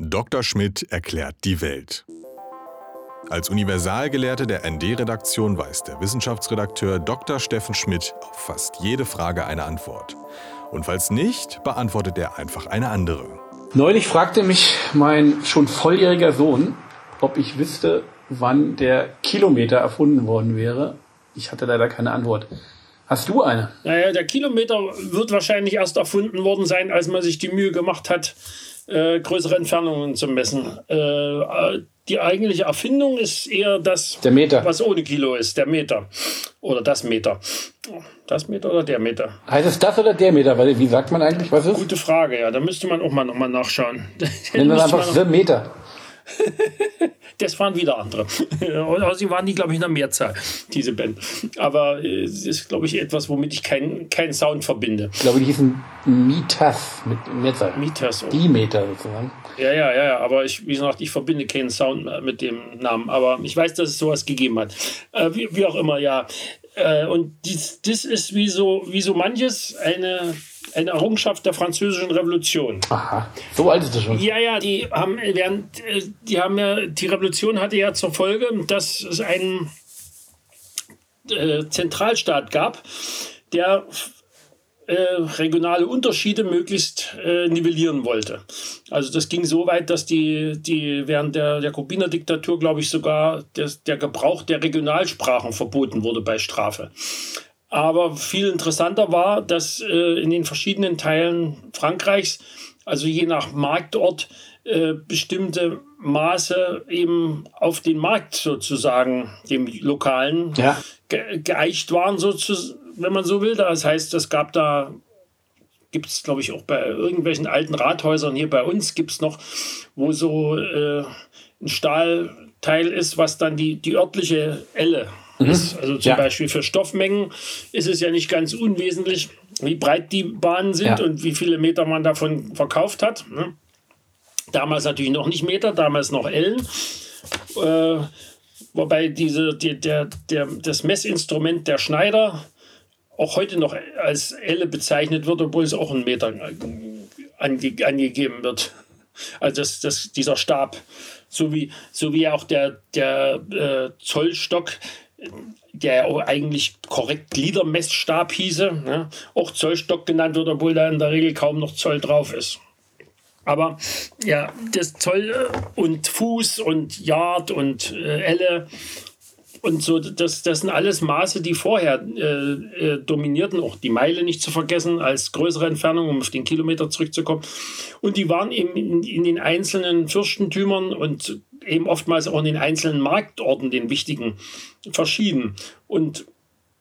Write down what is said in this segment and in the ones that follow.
Dr. Schmidt erklärt die Welt. Als Universalgelehrte der ND-Redaktion weiß der Wissenschaftsredakteur Dr. Steffen Schmidt auf fast jede Frage eine Antwort. Und falls nicht, beantwortet er einfach eine andere. Neulich fragte mich mein schon volljähriger Sohn, ob ich wüsste, wann der Kilometer erfunden worden wäre. Ich hatte leider keine Antwort. Hast du eine? Naja, der Kilometer wird wahrscheinlich erst erfunden worden sein, als man sich die Mühe gemacht hat, äh, größere Entfernungen zu messen. Äh, die eigentliche Erfindung ist eher das, was ohne Kilo ist, der Meter. Oder das Meter. Das Meter oder der Meter? Heißt es das oder der Meter? Weil, wie sagt man eigentlich, was ist? Gute Frage, ja. Da müsste man auch mal nochmal nachschauen. Nennen wir einfach The Meter. das waren wieder andere. Aber sie waren die, glaube ich, in der Mehrzahl, diese Band. Aber äh, es ist, glaube ich, etwas, womit ich keinen kein Sound verbinde. Ich glaube, die hießen Mitas mit Mehrzahl. Mitas. Oh. Die Meter sozusagen. Ja, ja, ja, ja. Aber ich, wie gesagt, ich verbinde keinen Sound mit dem Namen. Aber ich weiß, dass es sowas gegeben hat. Äh, wie, wie, auch immer, ja. Äh, und dies, das ist wie so, wie so manches eine eine Errungenschaft der französischen Revolution. Aha, so alt ist das schon. Ja, ja, die haben während die haben ja die Revolution hatte ja zur Folge, dass es einen äh, Zentralstaat gab, der äh, regionale Unterschiede möglichst äh, nivellieren wollte. Also das ging so weit, dass die, die während der Jakobiner-Diktatur, glaube ich, sogar der Gebrauch der Regionalsprachen verboten wurde bei Strafe. Aber viel interessanter war, dass äh, in den verschiedenen Teilen Frankreichs, also je nach Marktort, äh, bestimmte Maße eben auf den Markt sozusagen, dem lokalen, ja. ge geeicht waren, sozusagen, wenn man so will. Das heißt, es gab da, gibt es glaube ich auch bei irgendwelchen alten Rathäusern hier bei uns, gibt es noch, wo so äh, ein Stahlteil ist, was dann die, die örtliche Elle Mhm. Also zum ja. Beispiel für Stoffmengen ist es ja nicht ganz unwesentlich, wie breit die Bahnen sind ja. und wie viele Meter man davon verkauft hat. Ne? Damals natürlich noch nicht Meter, damals noch Ellen. Äh, wobei diese, die, der, der, das Messinstrument der Schneider auch heute noch als Elle bezeichnet wird, obwohl es auch ein Meter ange, angegeben wird. Also das, das, dieser Stab, so wie, so wie auch der, der äh, Zollstock der ja eigentlich korrekt Gliedermessstab hieße, ne? auch Zollstock genannt wird, obwohl da in der Regel kaum noch Zoll drauf ist. Aber ja, das Zoll äh, und Fuß und Yard und äh, Elle und so, das, das sind alles Maße, die vorher äh, äh, dominierten, auch die Meile nicht zu vergessen als größere Entfernung, um auf den Kilometer zurückzukommen. Und die waren eben in, in den einzelnen Fürstentümern und eben oftmals auch in den einzelnen Marktorten, den wichtigen, verschieden. Und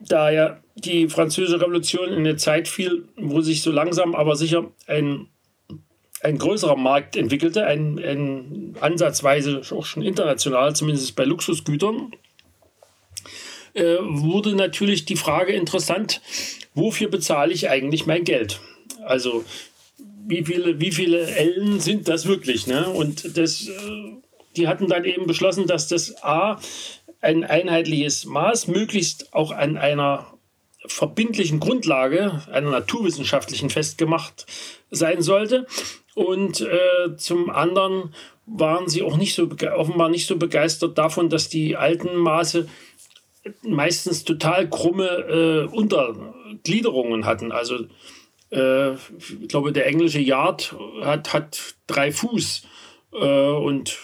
da ja die Französische Revolution in eine Zeit fiel, wo sich so langsam aber sicher ein, ein größerer Markt entwickelte, ein, ein ansatzweise auch schon international, zumindest bei Luxusgütern, äh, wurde natürlich die Frage interessant, wofür bezahle ich eigentlich mein Geld? Also wie viele, wie viele Ellen sind das wirklich? Ne? Und das äh, die hatten dann eben beschlossen, dass das A ein einheitliches Maß möglichst auch an einer verbindlichen Grundlage, einer naturwissenschaftlichen festgemacht sein sollte. Und äh, zum anderen waren sie auch nicht so offenbar nicht so begeistert davon, dass die alten Maße meistens total krumme äh, Untergliederungen hatten. Also äh, ich glaube, der englische Yard hat, hat drei Fuß äh, und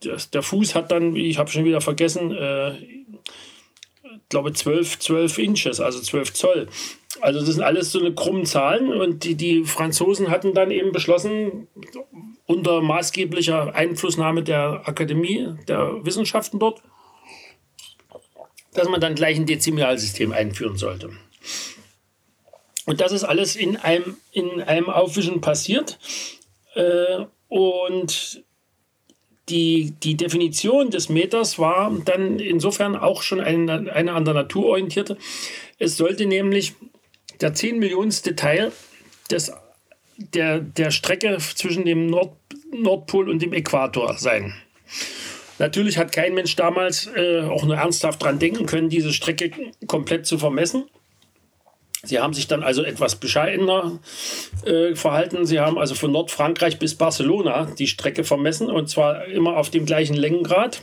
das, der Fuß hat dann, ich habe schon wieder vergessen, äh, glaube 12, 12 Inches, also 12 Zoll. Also das sind alles so eine krummen Zahlen und die, die Franzosen hatten dann eben beschlossen, unter maßgeblicher Einflussnahme der Akademie der Wissenschaften dort, dass man dann gleich ein Dezimalsystem einführen sollte. Und das ist alles in einem, in einem Aufwischen passiert. Äh, und die, die Definition des Meters war dann insofern auch schon eine, eine an der Natur orientierte. Es sollte nämlich der 10 Millionste Teil des, der, der Strecke zwischen dem Nord, Nordpol und dem Äquator sein. Natürlich hat kein Mensch damals äh, auch nur ernsthaft daran denken können, diese Strecke komplett zu vermessen. Sie haben sich dann also etwas bescheidener äh, verhalten. Sie haben also von Nordfrankreich bis Barcelona die Strecke vermessen und zwar immer auf dem gleichen Längengrad.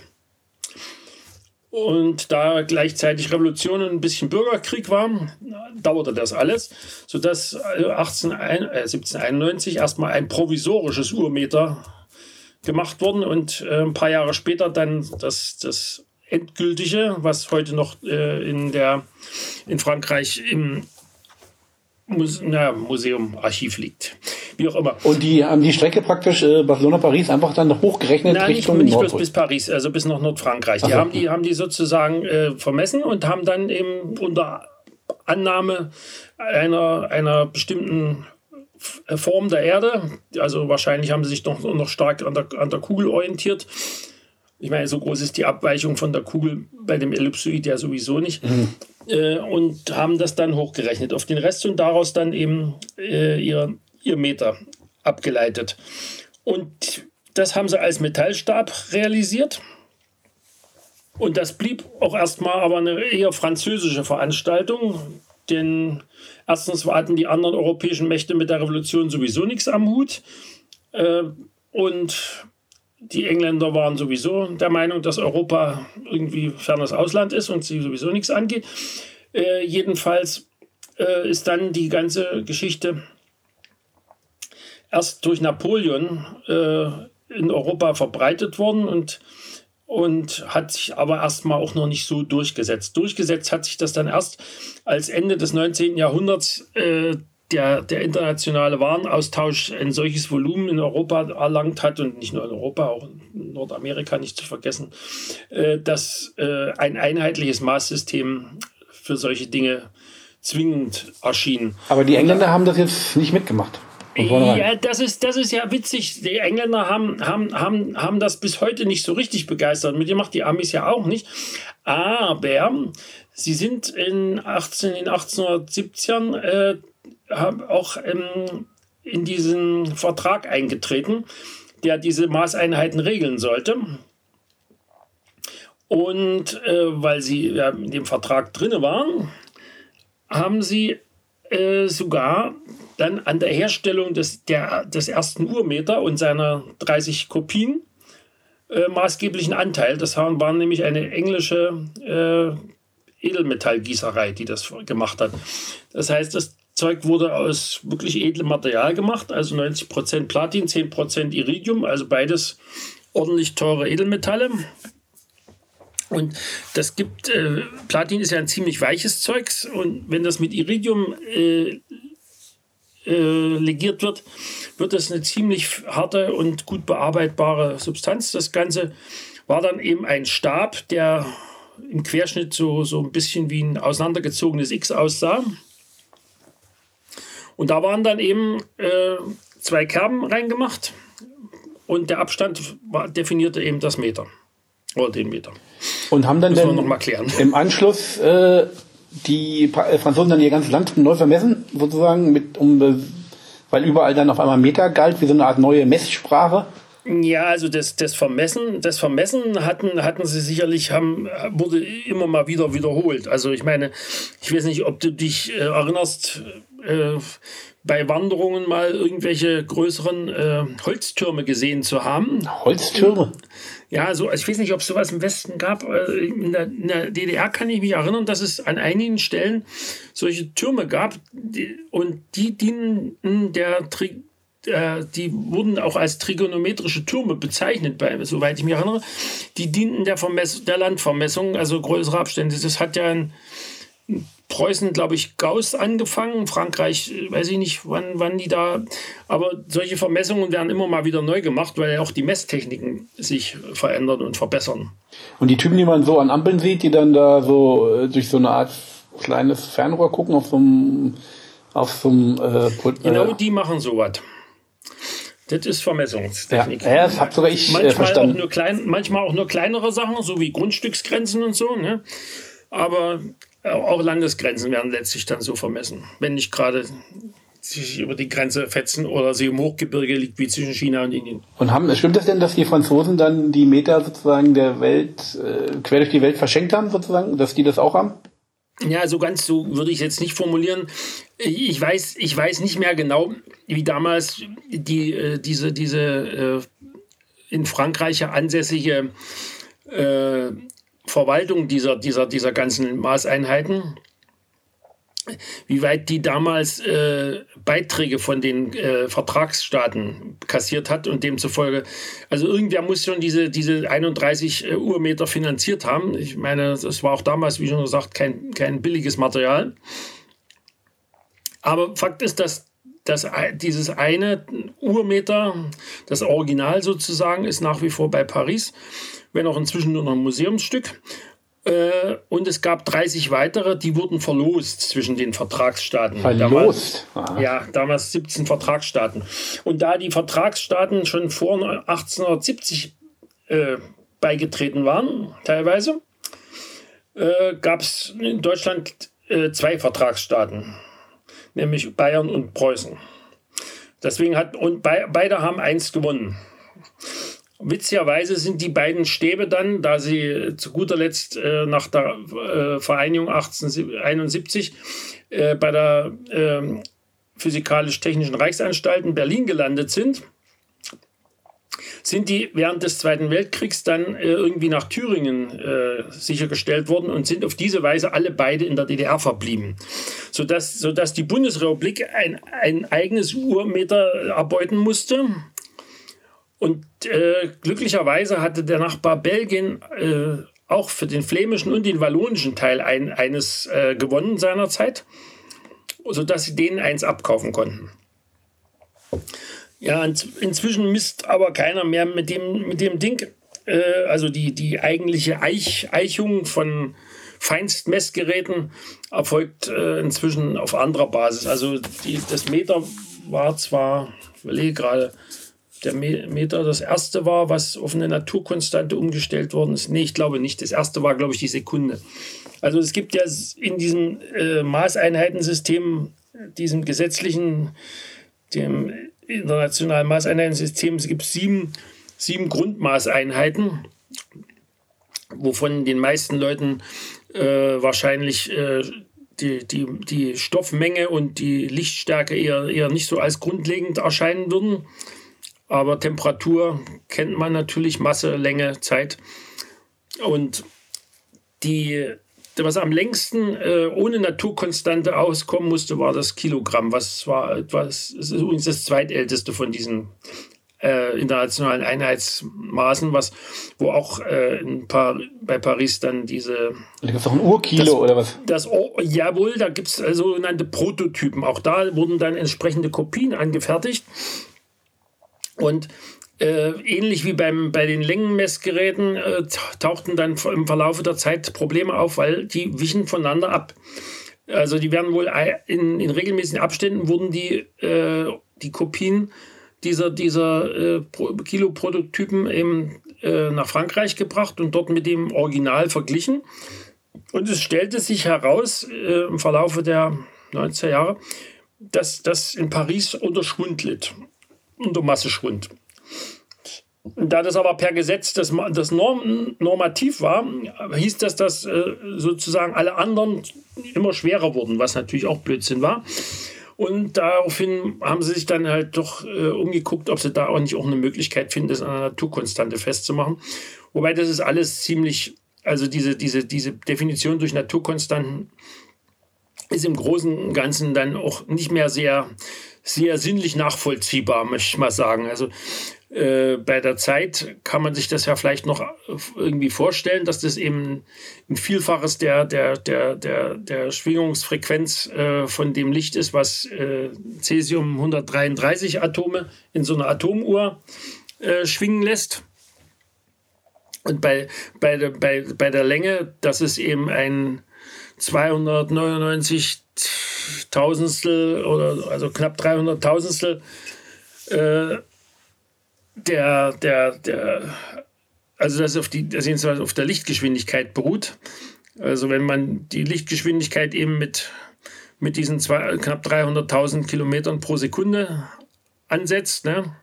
Und da gleichzeitig Revolution und ein bisschen Bürgerkrieg war, dauerte das alles, sodass 18, äh, 1791 erstmal ein provisorisches Urmeter gemacht worden und äh, ein paar Jahre später dann das, das endgültige, was heute noch äh, in, der, in Frankreich im Muse na, Museum, Archiv liegt. Wie auch immer. Und die haben die Strecke praktisch äh, Barcelona-Paris einfach dann hochgerechnet Nein, Richtung nicht, nicht bis, bis Paris, also bis nach Nordfrankreich. Die, so. haben, die haben die sozusagen äh, vermessen und haben dann eben unter Annahme einer, einer bestimmten Form der Erde, also wahrscheinlich haben sie sich noch, noch stark an der, an der Kugel orientiert, ich meine, so groß ist die Abweichung von der Kugel bei dem Ellipsoid ja sowieso nicht. Mhm. Äh, und haben das dann hochgerechnet auf den Rest und daraus dann eben äh, ihr, ihr Meter abgeleitet. Und das haben sie als Metallstab realisiert. Und das blieb auch erstmal aber eine eher französische Veranstaltung, denn erstens hatten die anderen europäischen Mächte mit der Revolution sowieso nichts am Hut. Äh, und die Engländer waren sowieso der Meinung, dass Europa irgendwie fernes Ausland ist und sie sowieso nichts angeht. Äh, jedenfalls äh, ist dann die ganze Geschichte erst durch Napoleon äh, in Europa verbreitet worden und, und hat sich aber erstmal auch noch nicht so durchgesetzt. Durchgesetzt hat sich das dann erst, als Ende des 19. Jahrhunderts äh, der, der internationale Warenaustausch ein solches Volumen in Europa erlangt hat und nicht nur in Europa, auch in Nordamerika nicht zu vergessen, äh, dass äh, ein einheitliches Maßsystem für solche Dinge zwingend erschien. Aber die Engländer haben das jetzt nicht mitgemacht. Ja, das ist, das ist ja witzig. Die Engländer haben, haben, haben, haben das bis heute nicht so richtig begeistert. Mit dem macht die Amis ja auch nicht. Aber sie sind in, 18, in 1870ern äh, auch ähm, in diesen Vertrag eingetreten, der diese Maßeinheiten regeln sollte. Und äh, weil sie ja, in dem Vertrag drin waren, haben sie äh, sogar dann an der Herstellung des, der, des ersten Urmeter und seiner 30 Kopien äh, maßgeblichen Anteil. Das waren nämlich eine englische äh, Edelmetallgießerei, die das gemacht hat. Das heißt, das Zeug wurde aus wirklich edlem Material gemacht, also 90% Platin, 10% Iridium, also beides ordentlich teure Edelmetalle. Und das gibt, äh, Platin ist ja ein ziemlich weiches Zeug und wenn das mit Iridium äh, äh, legiert wird, wird das eine ziemlich harte und gut bearbeitbare Substanz. Das Ganze war dann eben ein Stab, der im Querschnitt so, so ein bisschen wie ein auseinandergezogenes X aussah. Und da waren dann eben äh, zwei Kerben reingemacht und der Abstand war, definierte eben das Meter. Oder den Meter. Und haben dann, dann noch mal klären. im Anschluss äh, die äh, Franzosen dann ihr ganzes Land neu vermessen, sozusagen, mit, um, weil überall dann auf einmal Meter galt, wie so eine Art neue Messsprache? Ja, also das, das Vermessen, das Vermessen hatten, hatten sie sicherlich, haben, wurde immer mal wieder wiederholt. Also ich meine, ich weiß nicht, ob du dich äh, erinnerst, äh, bei Wanderungen mal irgendwelche größeren äh, Holztürme gesehen zu haben. Holztürme? Ja, so, ich weiß nicht, ob es sowas im Westen gab. Äh, in der, in der, DDR kann ich mich erinnern, dass es an einigen Stellen solche Türme gab die, und die dienen der Tri äh, die wurden auch als trigonometrische Türme bezeichnet, bei, soweit ich mich erinnere. Die dienten der, Vermess der Landvermessung, also größere Abstände. Das hat ja ein Preußen, glaube ich, Gauss angefangen. Frankreich, weiß ich nicht, wann, wann die da. Aber solche Vermessungen werden immer mal wieder neu gemacht, weil ja auch die Messtechniken sich verändern und verbessern. Und die Typen, die man so an Ampeln sieht, die dann da so äh, durch so eine Art kleines Fernrohr gucken auf so einem. Auf so einem äh, genau, äh, die machen sowas. Das ist Vermessungstechnik. Ja, ja das habe sogar ich äh, manchmal verstanden. Auch nur klein, manchmal auch nur kleinere Sachen, so wie Grundstücksgrenzen und so. Ne? Aber auch Landesgrenzen werden letztlich dann so vermessen. Wenn nicht gerade sich über die Grenze fetzen oder sie im Hochgebirge liegt wie zwischen China und Indien. Und haben, stimmt das denn, dass die Franzosen dann die Meter sozusagen der Welt, äh, quer durch die Welt verschenkt haben sozusagen, dass die das auch haben? Ja, so ganz so würde ich jetzt nicht formulieren. Ich weiß, ich weiß nicht mehr genau, wie damals die, äh, diese, diese äh, in Frankreich ansässige äh, Verwaltung dieser, dieser, dieser ganzen Maßeinheiten wie weit die damals äh, Beiträge von den äh, Vertragsstaaten kassiert hat und demzufolge, also irgendwer muss schon diese, diese 31 äh, Urmeter finanziert haben. Ich meine, das war auch damals, wie schon gesagt, kein, kein billiges Material. Aber Fakt ist, dass, dass dieses eine Urmeter, das Original sozusagen, ist nach wie vor bei Paris, wenn auch inzwischen nur noch ein Museumsstück. Äh, und es gab 30 weitere, die wurden verlost zwischen den Vertragsstaaten. Verlost? Damals, ja, damals 17 Vertragsstaaten. Und da die Vertragsstaaten schon vor 1870 äh, beigetreten waren, teilweise, äh, gab es in Deutschland äh, zwei Vertragsstaaten, nämlich Bayern und Preußen. Deswegen hat, und be beide haben eins gewonnen. Witzigerweise sind die beiden Stäbe dann, da sie zu guter Letzt äh, nach der äh, Vereinigung 1871 äh, bei der ähm, Physikalisch-Technischen Reichsanstalt in Berlin gelandet sind, sind die während des Zweiten Weltkriegs dann äh, irgendwie nach Thüringen äh, sichergestellt worden und sind auf diese Weise alle beide in der DDR verblieben. Sodass, sodass die Bundesrepublik ein, ein eigenes Urmeter erbeuten musste und äh, glücklicherweise hatte der Nachbar Belgien äh, auch für den flämischen und den wallonischen Teil ein, eines äh, gewonnen seinerzeit, sodass sie denen eins abkaufen konnten. Ja, inzwischen misst aber keiner mehr mit dem, mit dem Ding. Äh, also die, die eigentliche Eich, Eichung von Feinstmessgeräten erfolgt äh, inzwischen auf anderer Basis. Also die, das Meter war zwar, ich überlege gerade, der Meter das erste war, was auf eine Naturkonstante umgestellt worden ist. Nee, ich glaube nicht. Das erste war, glaube ich, die Sekunde. Also es gibt ja in diesem äh, Maßeinheitensystem, diesem gesetzlichen, dem internationalen Maßeinheitensystem, es gibt sieben, sieben Grundmaßeinheiten, wovon den meisten Leuten äh, wahrscheinlich äh, die, die, die Stoffmenge und die Lichtstärke eher, eher nicht so als grundlegend erscheinen würden. Aber Temperatur kennt man natürlich, Masse, Länge, Zeit. Und die, was am längsten äh, ohne Naturkonstante auskommen musste, war das Kilogramm. Was war etwas, ist übrigens das zweitälteste von diesen äh, internationalen Einheitsmaßen, was, wo auch äh, Par bei Paris dann diese. Da gibt es auch ein Urkilo das, oder was? Das, oh, jawohl, da gibt es äh, sogenannte Prototypen. Auch da wurden dann entsprechende Kopien angefertigt. Und äh, ähnlich wie beim, bei den Längenmessgeräten äh, tauchten dann im Verlauf der Zeit Probleme auf, weil die wichen voneinander ab. Also die werden wohl in, in regelmäßigen Abständen wurden die, äh, die Kopien dieser, dieser äh, Kiloprototypen eben äh, nach Frankreich gebracht und dort mit dem Original verglichen. Und es stellte sich heraus äh, im Verlauf der 90er Jahre, dass das in Paris unter Schwund litt unter Masseschwund. Da das aber per Gesetz das, das Norm, normativ war, hieß das, dass äh, sozusagen alle anderen immer schwerer wurden, was natürlich auch Blödsinn war. Und daraufhin haben sie sich dann halt doch äh, umgeguckt, ob sie da auch nicht auch eine Möglichkeit finden, das an einer Naturkonstante festzumachen. Wobei das ist alles ziemlich, also diese, diese, diese Definition durch Naturkonstanten ist im Großen und Ganzen dann auch nicht mehr sehr, sehr sinnlich nachvollziehbar, möchte ich mal sagen. Also äh, bei der Zeit kann man sich das ja vielleicht noch irgendwie vorstellen, dass das eben ein Vielfaches der, der, der, der, der Schwingungsfrequenz äh, von dem Licht ist, was äh, Cäsium 133 Atome in so einer Atomuhr äh, schwingen lässt. Und bei, bei, der, bei, bei der Länge, das ist eben ein 299 Tausendstel oder also knapp 300 Tausendstel äh, der, der, der, also das auf die, das auf der Lichtgeschwindigkeit beruht. Also wenn man die Lichtgeschwindigkeit eben mit, mit diesen zwei, knapp 300.000 Kilometern pro Sekunde ansetzt, ne,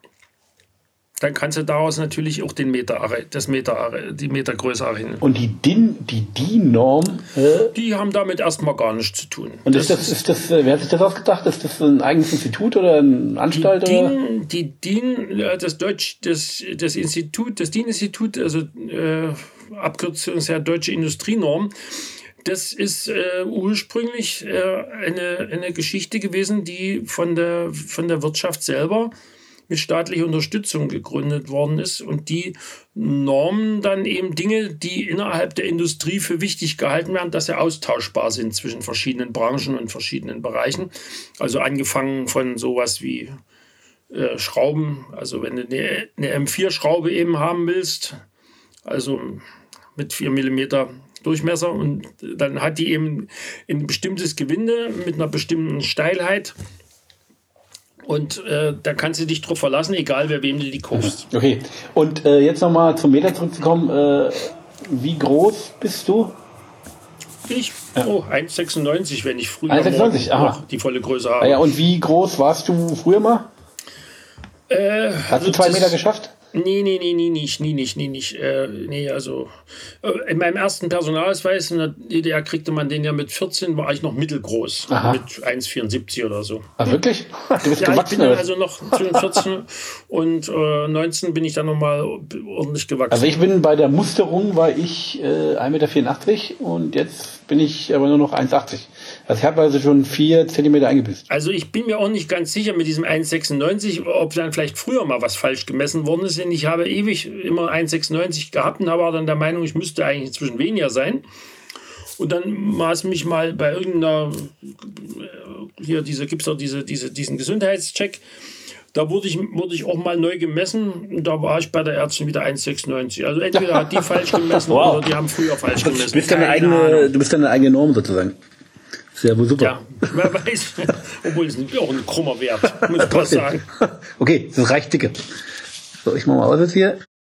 dann kannst du daraus natürlich auch den Meter, das Meter, die Metergröße errechnen. Und die DIN, die DIN-Norm? Äh? Die haben damit erstmal gar nichts zu tun. Und das ist das, ist das, wer hat sich das ausgedacht? Ist das ein eigenes Institut oder eine Anstalt? Die DIN, die DIN das Deutsch, das, das Institut, das DIN-Institut, also äh, Abkürzung ist ja Deutsche Industrienorm, das ist äh, ursprünglich äh, eine, eine Geschichte gewesen, die von der, von der Wirtschaft selber mit staatlicher Unterstützung gegründet worden ist und die Normen dann eben Dinge, die innerhalb der Industrie für wichtig gehalten werden, dass sie austauschbar sind zwischen verschiedenen Branchen und verschiedenen Bereichen. Also angefangen von sowas wie äh, Schrauben, also wenn du eine, eine M4-Schraube eben haben willst, also mit 4 mm Durchmesser und dann hat die eben ein bestimmtes Gewinde mit einer bestimmten Steilheit und äh, da kannst du dich drauf verlassen, egal wer wem du die kaufst. Okay. Und äh, jetzt nochmal zum Meter zurückzukommen. Äh, wie groß bist du? Ich? Ja. Oh, 1,96, wenn ich früher 1,96, aha. die volle Größe habe. Ah, ja, und wie groß warst du früher mal? Äh, Hast also du zwei Meter geschafft? Nee, nee, nee, nee, nicht, nie nicht, nie nicht. Äh, nee, also äh, in meinem ersten Personalausweis in der DDR kriegte man den ja mit 14, war ich noch mittelgroß. Aha. Mit 1,74 oder so. Ach, wirklich? Du bist ja, gewachsen, ich bin dann also noch zwischen 14 und äh, 19 bin ich dann nochmal ordentlich gewachsen. Also ich bin bei der Musterung war ich äh, 1,84 Meter und jetzt bin ich aber nur noch 1,80. Also ich habe also schon 4 Zentimeter eingebüßt. Also ich bin mir auch nicht ganz sicher mit diesem 1,96, ob dann vielleicht früher mal was falsch gemessen worden ist sind. Ich habe ewig immer 1,96 gehabt und war dann der Meinung, ich müsste eigentlich inzwischen weniger sein. Und dann maß mich mal bei irgendeiner, äh, hier diese, gibt es auch diese, diese, diesen Gesundheitscheck. Da wurde ich, wurde ich auch mal neu gemessen und da war ich bei der Ärztin wieder 1,96. Also entweder hat die falsch gemessen wow. oder die haben früher falsch gemessen. Du bist, deine eigene, du bist deine eigene Norm sozusagen. Sehr super. Ja, wer weiß. Obwohl es ist auch ein krummer Wert, muss ich mal sagen. Okay, das reicht dicke. So, ich mach mal aus jetzt hier.